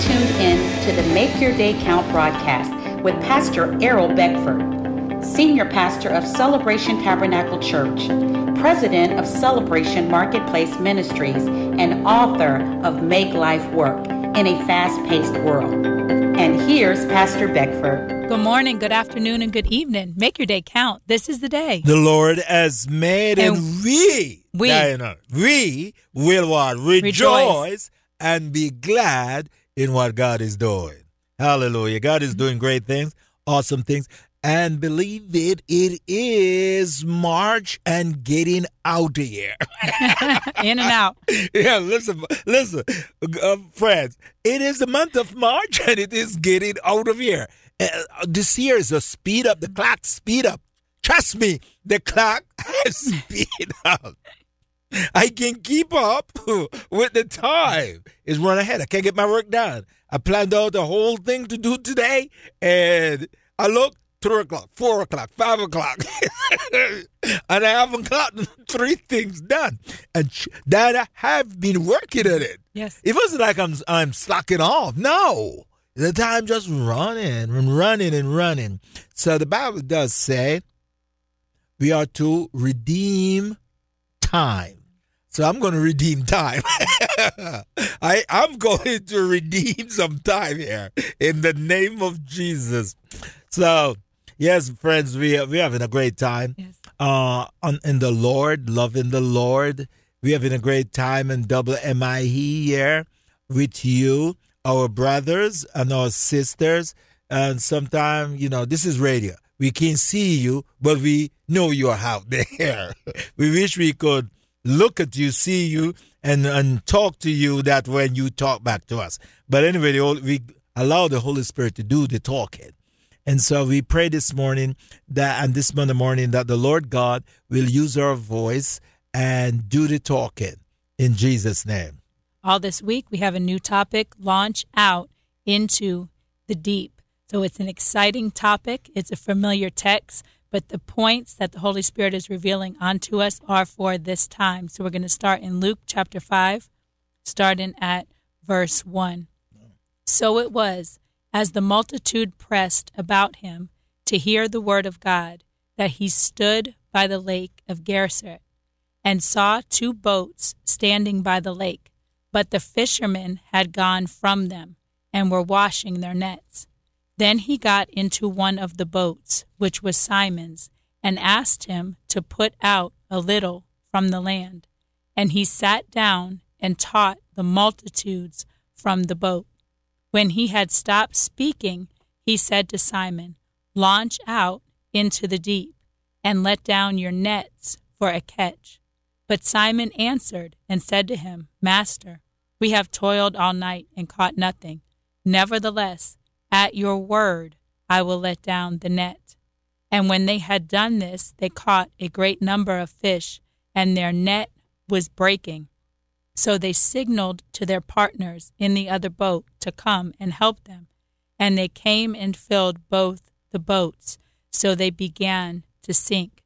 tuned in to the Make Your Day Count broadcast with Pastor Errol Beckford, Senior Pastor of Celebration Tabernacle Church, President of Celebration Marketplace Ministries, and author of Make Life Work in a Fast Paced World. And here's Pastor Beckford. Good morning, good afternoon, and good evening. Make your day count. This is the day. The Lord has made, and, and we, we, Diana, we will what? Rejoice, Rejoice and be glad in what God is doing. Hallelujah. God is doing great things, awesome things. And believe it, it is March and getting out of here. In and out. Yeah, listen, listen, uh, friends. It is the month of March and it is getting out of here. Uh, this year is a speed up, the clock speed up. Trust me, the clock has speed up. I can keep up with the time. It's run ahead. I can't get my work done. I planned out the whole thing to do today, and I look three o'clock, four o'clock, five o'clock, and I haven't gotten three things done. And that I have been working at it. Yes, it wasn't like I'm I'm slacking off. No, the time just running and running and running. So the Bible does say we are to redeem time. So I'm going to redeem time. I, I'm going to redeem some time here in the name of Jesus. So, yes, friends, we are, we're having a great time yes. uh, on, in the Lord, loving the Lord. We're having a great time in double here with you, our brothers and our sisters. And sometimes, you know, this is radio. We can't see you, but we know you're out there. we wish we could look at you, see you, and, and talk to you that when you talk back to us. But anyway, we allow the Holy Spirit to do the talking. And so we pray this morning that, and this Monday morning, that the Lord God will use our voice and do the talking in Jesus' name. All this week, we have a new topic launch out into the deep. So it's an exciting topic, it's a familiar text, but the points that the Holy Spirit is revealing onto us are for this time. So we're going to start in Luke chapter 5, starting at verse 1. So it was, as the multitude pressed about him to hear the word of God, that he stood by the lake of Gennesaret and saw two boats standing by the lake, but the fishermen had gone from them and were washing their nets. Then he got into one of the boats, which was Simon's, and asked him to put out a little from the land. And he sat down and taught the multitudes from the boat. When he had stopped speaking, he said to Simon, Launch out into the deep, and let down your nets for a catch. But Simon answered and said to him, Master, we have toiled all night and caught nothing. Nevertheless, at your word I will let down the net. And when they had done this, they caught a great number of fish, and their net was breaking. So they signaled to their partners in the other boat to come and help them. And they came and filled both the boats, so they began to sink.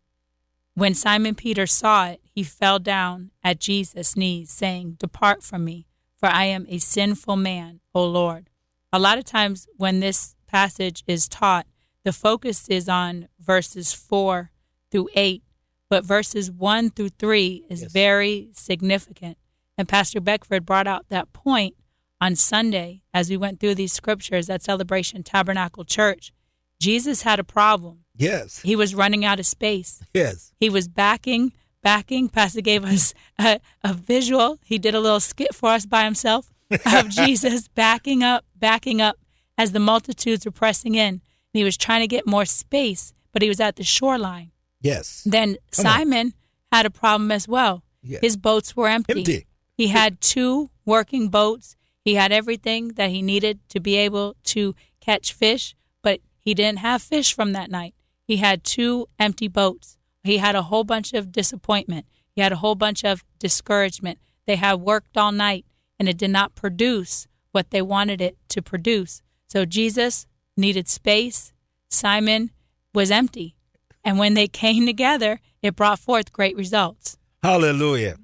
When Simon Peter saw it, he fell down at Jesus' knees, saying, Depart from me, for I am a sinful man, O Lord a lot of times when this passage is taught, the focus is on verses 4 through 8, but verses 1 through 3 is yes. very significant. And Pastor Beckford brought out that point on Sunday as we went through these scriptures at Celebration Tabernacle Church. Jesus had a problem. Yes. He was running out of space. Yes. He was backing, backing. Pastor gave us a, a visual. He did a little skit for us by himself of Jesus backing up, backing up as the multitudes were pressing in. And he was trying to get more space, but he was at the shoreline. Yes. Then Come Simon on. had a problem as well. Yes. His boats were empty. Empty. He had two working boats. He had everything that he needed to be able to catch fish, but he didn't have fish from that night. He had two empty boats. He had a whole bunch of disappointment. He had a whole bunch of discouragement. They had worked all night and it did not produce what they wanted it to produce. So Jesus needed space. Simon was empty. And when they came together, it brought forth great results. Hallelujah.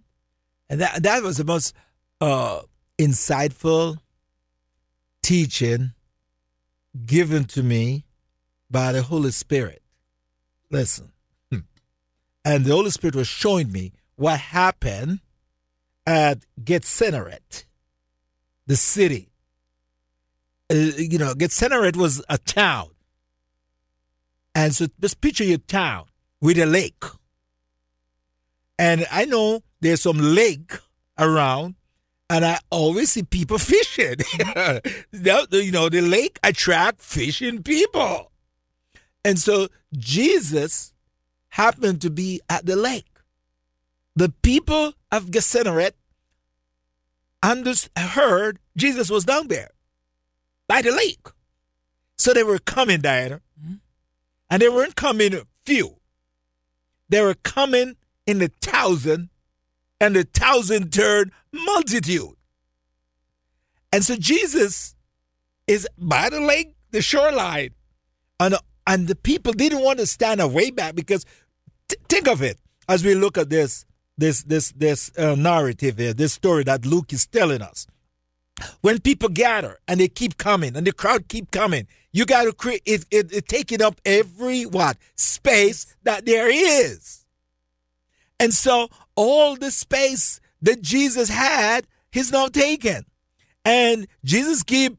And that, that was the most uh, insightful teaching given to me by the Holy Spirit. Listen. And the Holy Spirit was showing me what happened at Gethsemane, the city. Uh, you know, Gethsemane was a town. And so just picture your town with a lake. And I know there's some lake around, and I always see people fishing. you know, the lake attract fishing people. And so Jesus happened to be at the lake. The people of Gethsemane heard Jesus was down there by the lake. So they were coming, Diana. Mm-hmm. And they weren't coming few. They were coming in the thousand, and the thousand turned multitude. And so Jesus is by the lake, the shoreline, and, and the people didn't want to stand away back because t- think of it as we look at this this this this uh, narrative here, this story that Luke is telling us. When people gather and they keep coming and the crowd keep coming, you got to create it, it, it taking up every what space that there is. And so all the space that Jesus had, he's now taken. And Jesus keep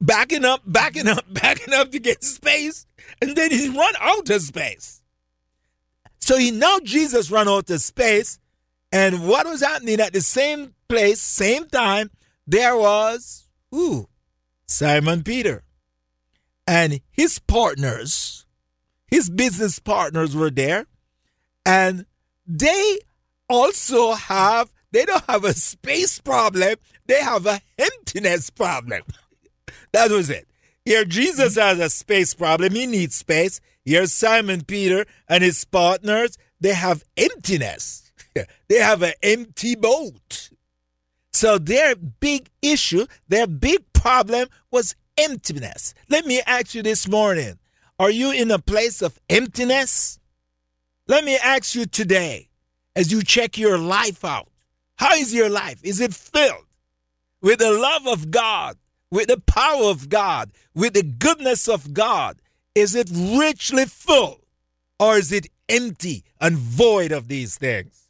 backing up, backing up, backing up to get space, and then he run out of space. So he now Jesus ran out of space, and what was happening at the same place, same time, there was ooh, Simon Peter and his partners, his business partners were there, and they also have they don't have a space problem, they have a emptiness problem. that was it. Here Jesus has a space problem, he needs space. Here's Simon Peter and his partners. They have emptiness. they have an empty boat. So their big issue, their big problem was emptiness. Let me ask you this morning are you in a place of emptiness? Let me ask you today as you check your life out how is your life? Is it filled with the love of God, with the power of God, with the goodness of God? Is it richly full or is it empty and void of these things?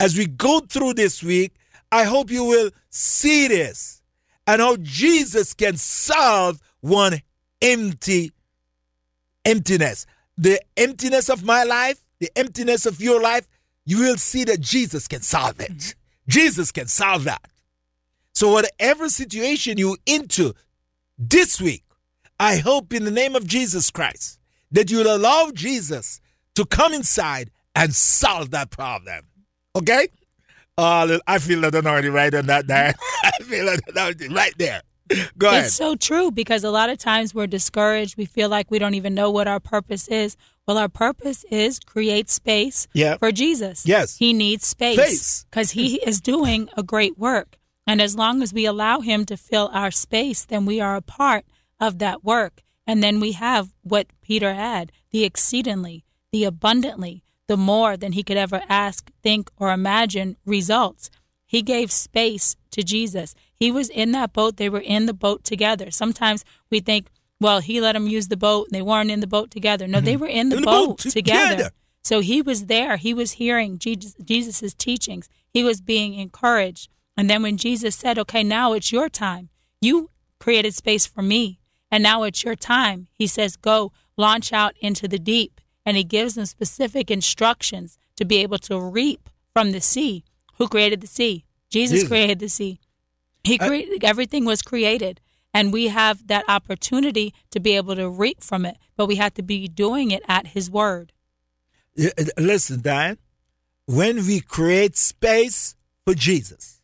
As we go through this week, I hope you will see this and how Jesus can solve one empty emptiness. The emptiness of my life, the emptiness of your life, you will see that Jesus can solve it. Jesus can solve that. So, whatever situation you into this week, I hope in the name of Jesus Christ that you'll allow Jesus to come inside and solve that problem. Okay? Uh, I feel that already right on that there. I feel that already right there. Go ahead. It's so true because a lot of times we're discouraged. We feel like we don't even know what our purpose is. Well, our purpose is create space yeah. for Jesus. Yes. He needs space because he is doing a great work. And as long as we allow him to fill our space, then we are a part of that work. And then we have what Peter had the exceedingly, the abundantly, the more than he could ever ask, think, or imagine results. He gave space to Jesus. He was in that boat. They were in the boat together. Sometimes we think, well, he let them use the boat and they weren't in the boat together. No, mm-hmm. they were in the, in boat, boat together. together. So he was there. He was hearing Jesus' teachings. He was being encouraged. And then when Jesus said, okay, now it's your time, you created space for me. And now it's your time. He says, go launch out into the deep. And he gives them specific instructions to be able to reap from the sea. Who created the sea? Jesus, Jesus. created the sea. He created, everything was created. And we have that opportunity to be able to reap from it, but we have to be doing it at His word. Uh, listen, Dan, when we create space for Jesus,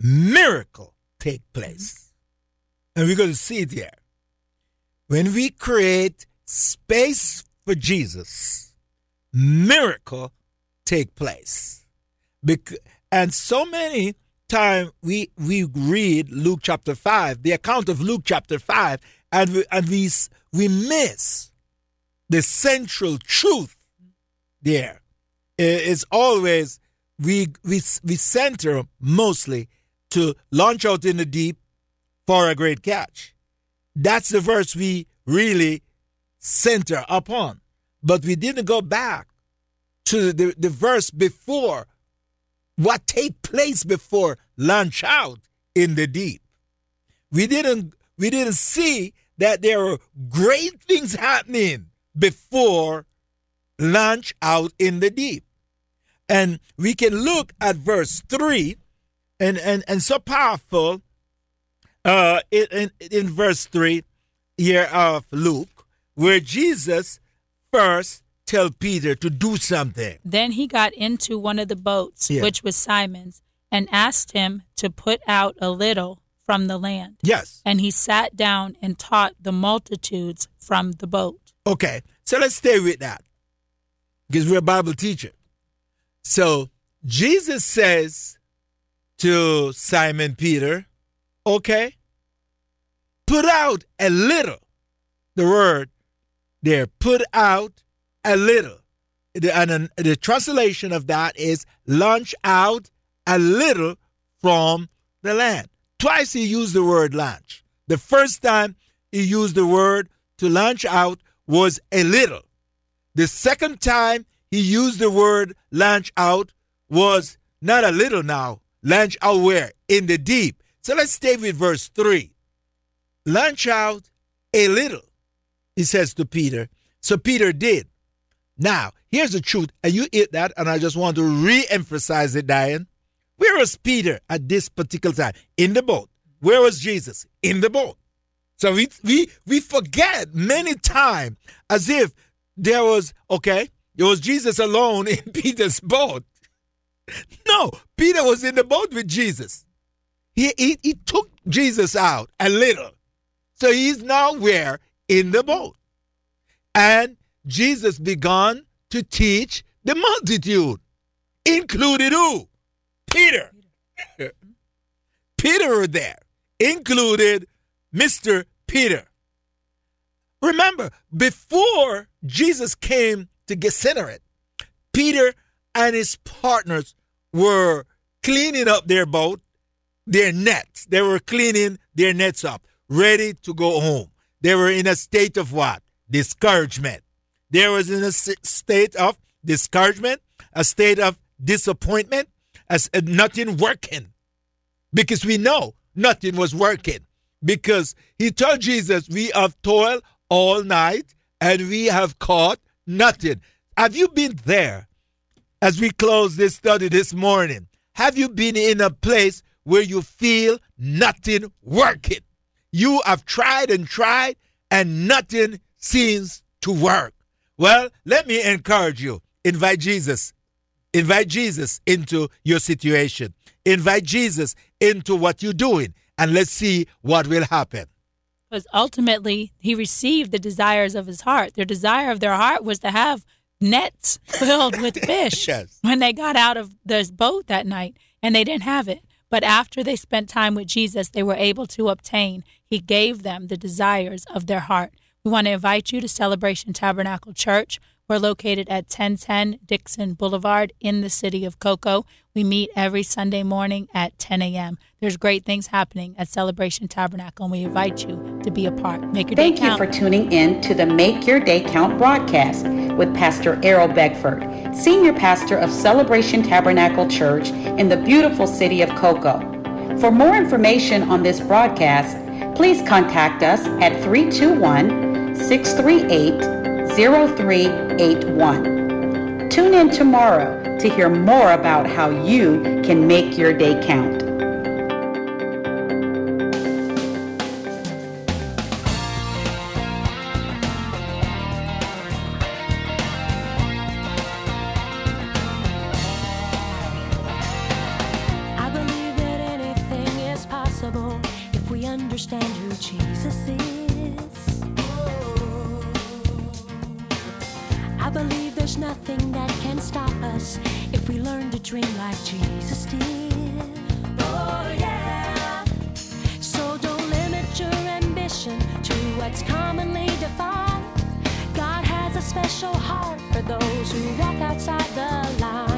miracle take place. And we're going to see it here. When we create space for Jesus, miracle take place. Bec- and so many time we we read Luke chapter 5, the account of Luke chapter 5, and we, and we, we miss the central truth there. It's always we, we, we center mostly to launch out in the deep for a great catch. That's the verse we really center upon. But we didn't go back to the, the verse before what take place before launch out in the deep. We didn't we didn't see that there were great things happening before launch out in the deep. And we can look at verse 3 and and, and so powerful uh in, in, verse 3 here of Luke where Jesus first tell Peter to do something. Then he got into one of the boats, Yeah. which was Simon's, and asked him to put out a little from the land. Yes. And he sat down and taught the multitudes from the boat. Okay, so let's stay with that because we're a Bible teacher. So Jesus says to Simon Peter, okay, put out a little. The word there, put out a little. The, and the translation of that is launch out a little from the land. Twice he used the word launch. The first time he used the word to launch out was a little. The second time he used the word launch out was not a little now. Launch out where? In the deep. So let's stay with verse 3. Launch out a little, he says to Peter. So Peter did. Now, here's the truth, and you hit that, and I just want to re emphasize it, Diane. Where was Peter at this particular time? In the boat. Where was Jesus? In the boat. So we we we forget many times as if there was okay, it was Jesus alone in Peter's boat. No, Peter was in the boat with Jesus. He, he he took Jesus out a little. So he's now where? In the boat. And Jesus began to teach the multitude, included who? Peter. Peter there, included Mr. Peter. Remember, before Jesus came to Gennesaret, Peter and his partners were cleaning up their boat, their nets. They were cleaning their nets up, ready to go home. They were in a state of what? Discouragement. They was in a state of discouragement, a state of disappointment, as nothing working because we know nothing was working. Because he told Jesus, We have toiled all night and we have caught nothing. Have you been there as we close this study this morning? Have you been in a place where you feel nothing working? You have tried and tried and nothing seems to work. Well, let me encourage you. Invite Jesus Invite Jesus into your situation. Invite Jesus into what you're doing, and let's see what will happen. Because ultimately, he received the desires of his heart. Their desire of their heart was to have nets filled with fish Yes. when they got out of the boat that night, and they didn't have it. But after they spent time with Jesus, they were able to obtain. He gave them the desires of their heart. We want to invite you to Celebration Tabernacle Church. We're located at 1010 Dixon Boulevard in the city of Cocoa. We meet every Sunday morning at 10 a.m. There's great things happening at Celebration Tabernacle, and we invite you to be a part. Make your Thank day you count. for tuning in to the Make Your Day Count broadcast with Pastor Errol Beckford, Senior Pastor of Celebration Tabernacle Church in the beautiful city of Cocoa. For more information on this broadcast, please contact us at 321 638 0381. Tune in tomorrow to hear more about how you can make your day count. I believe that anything is possible if we understand who Jesus is. believe there's nothing that can stop us if we learn to dream like Jesus did. Oh, yeah. So don't limit your ambition to what's commonly defined. God has a special heart for those who walk outside the line.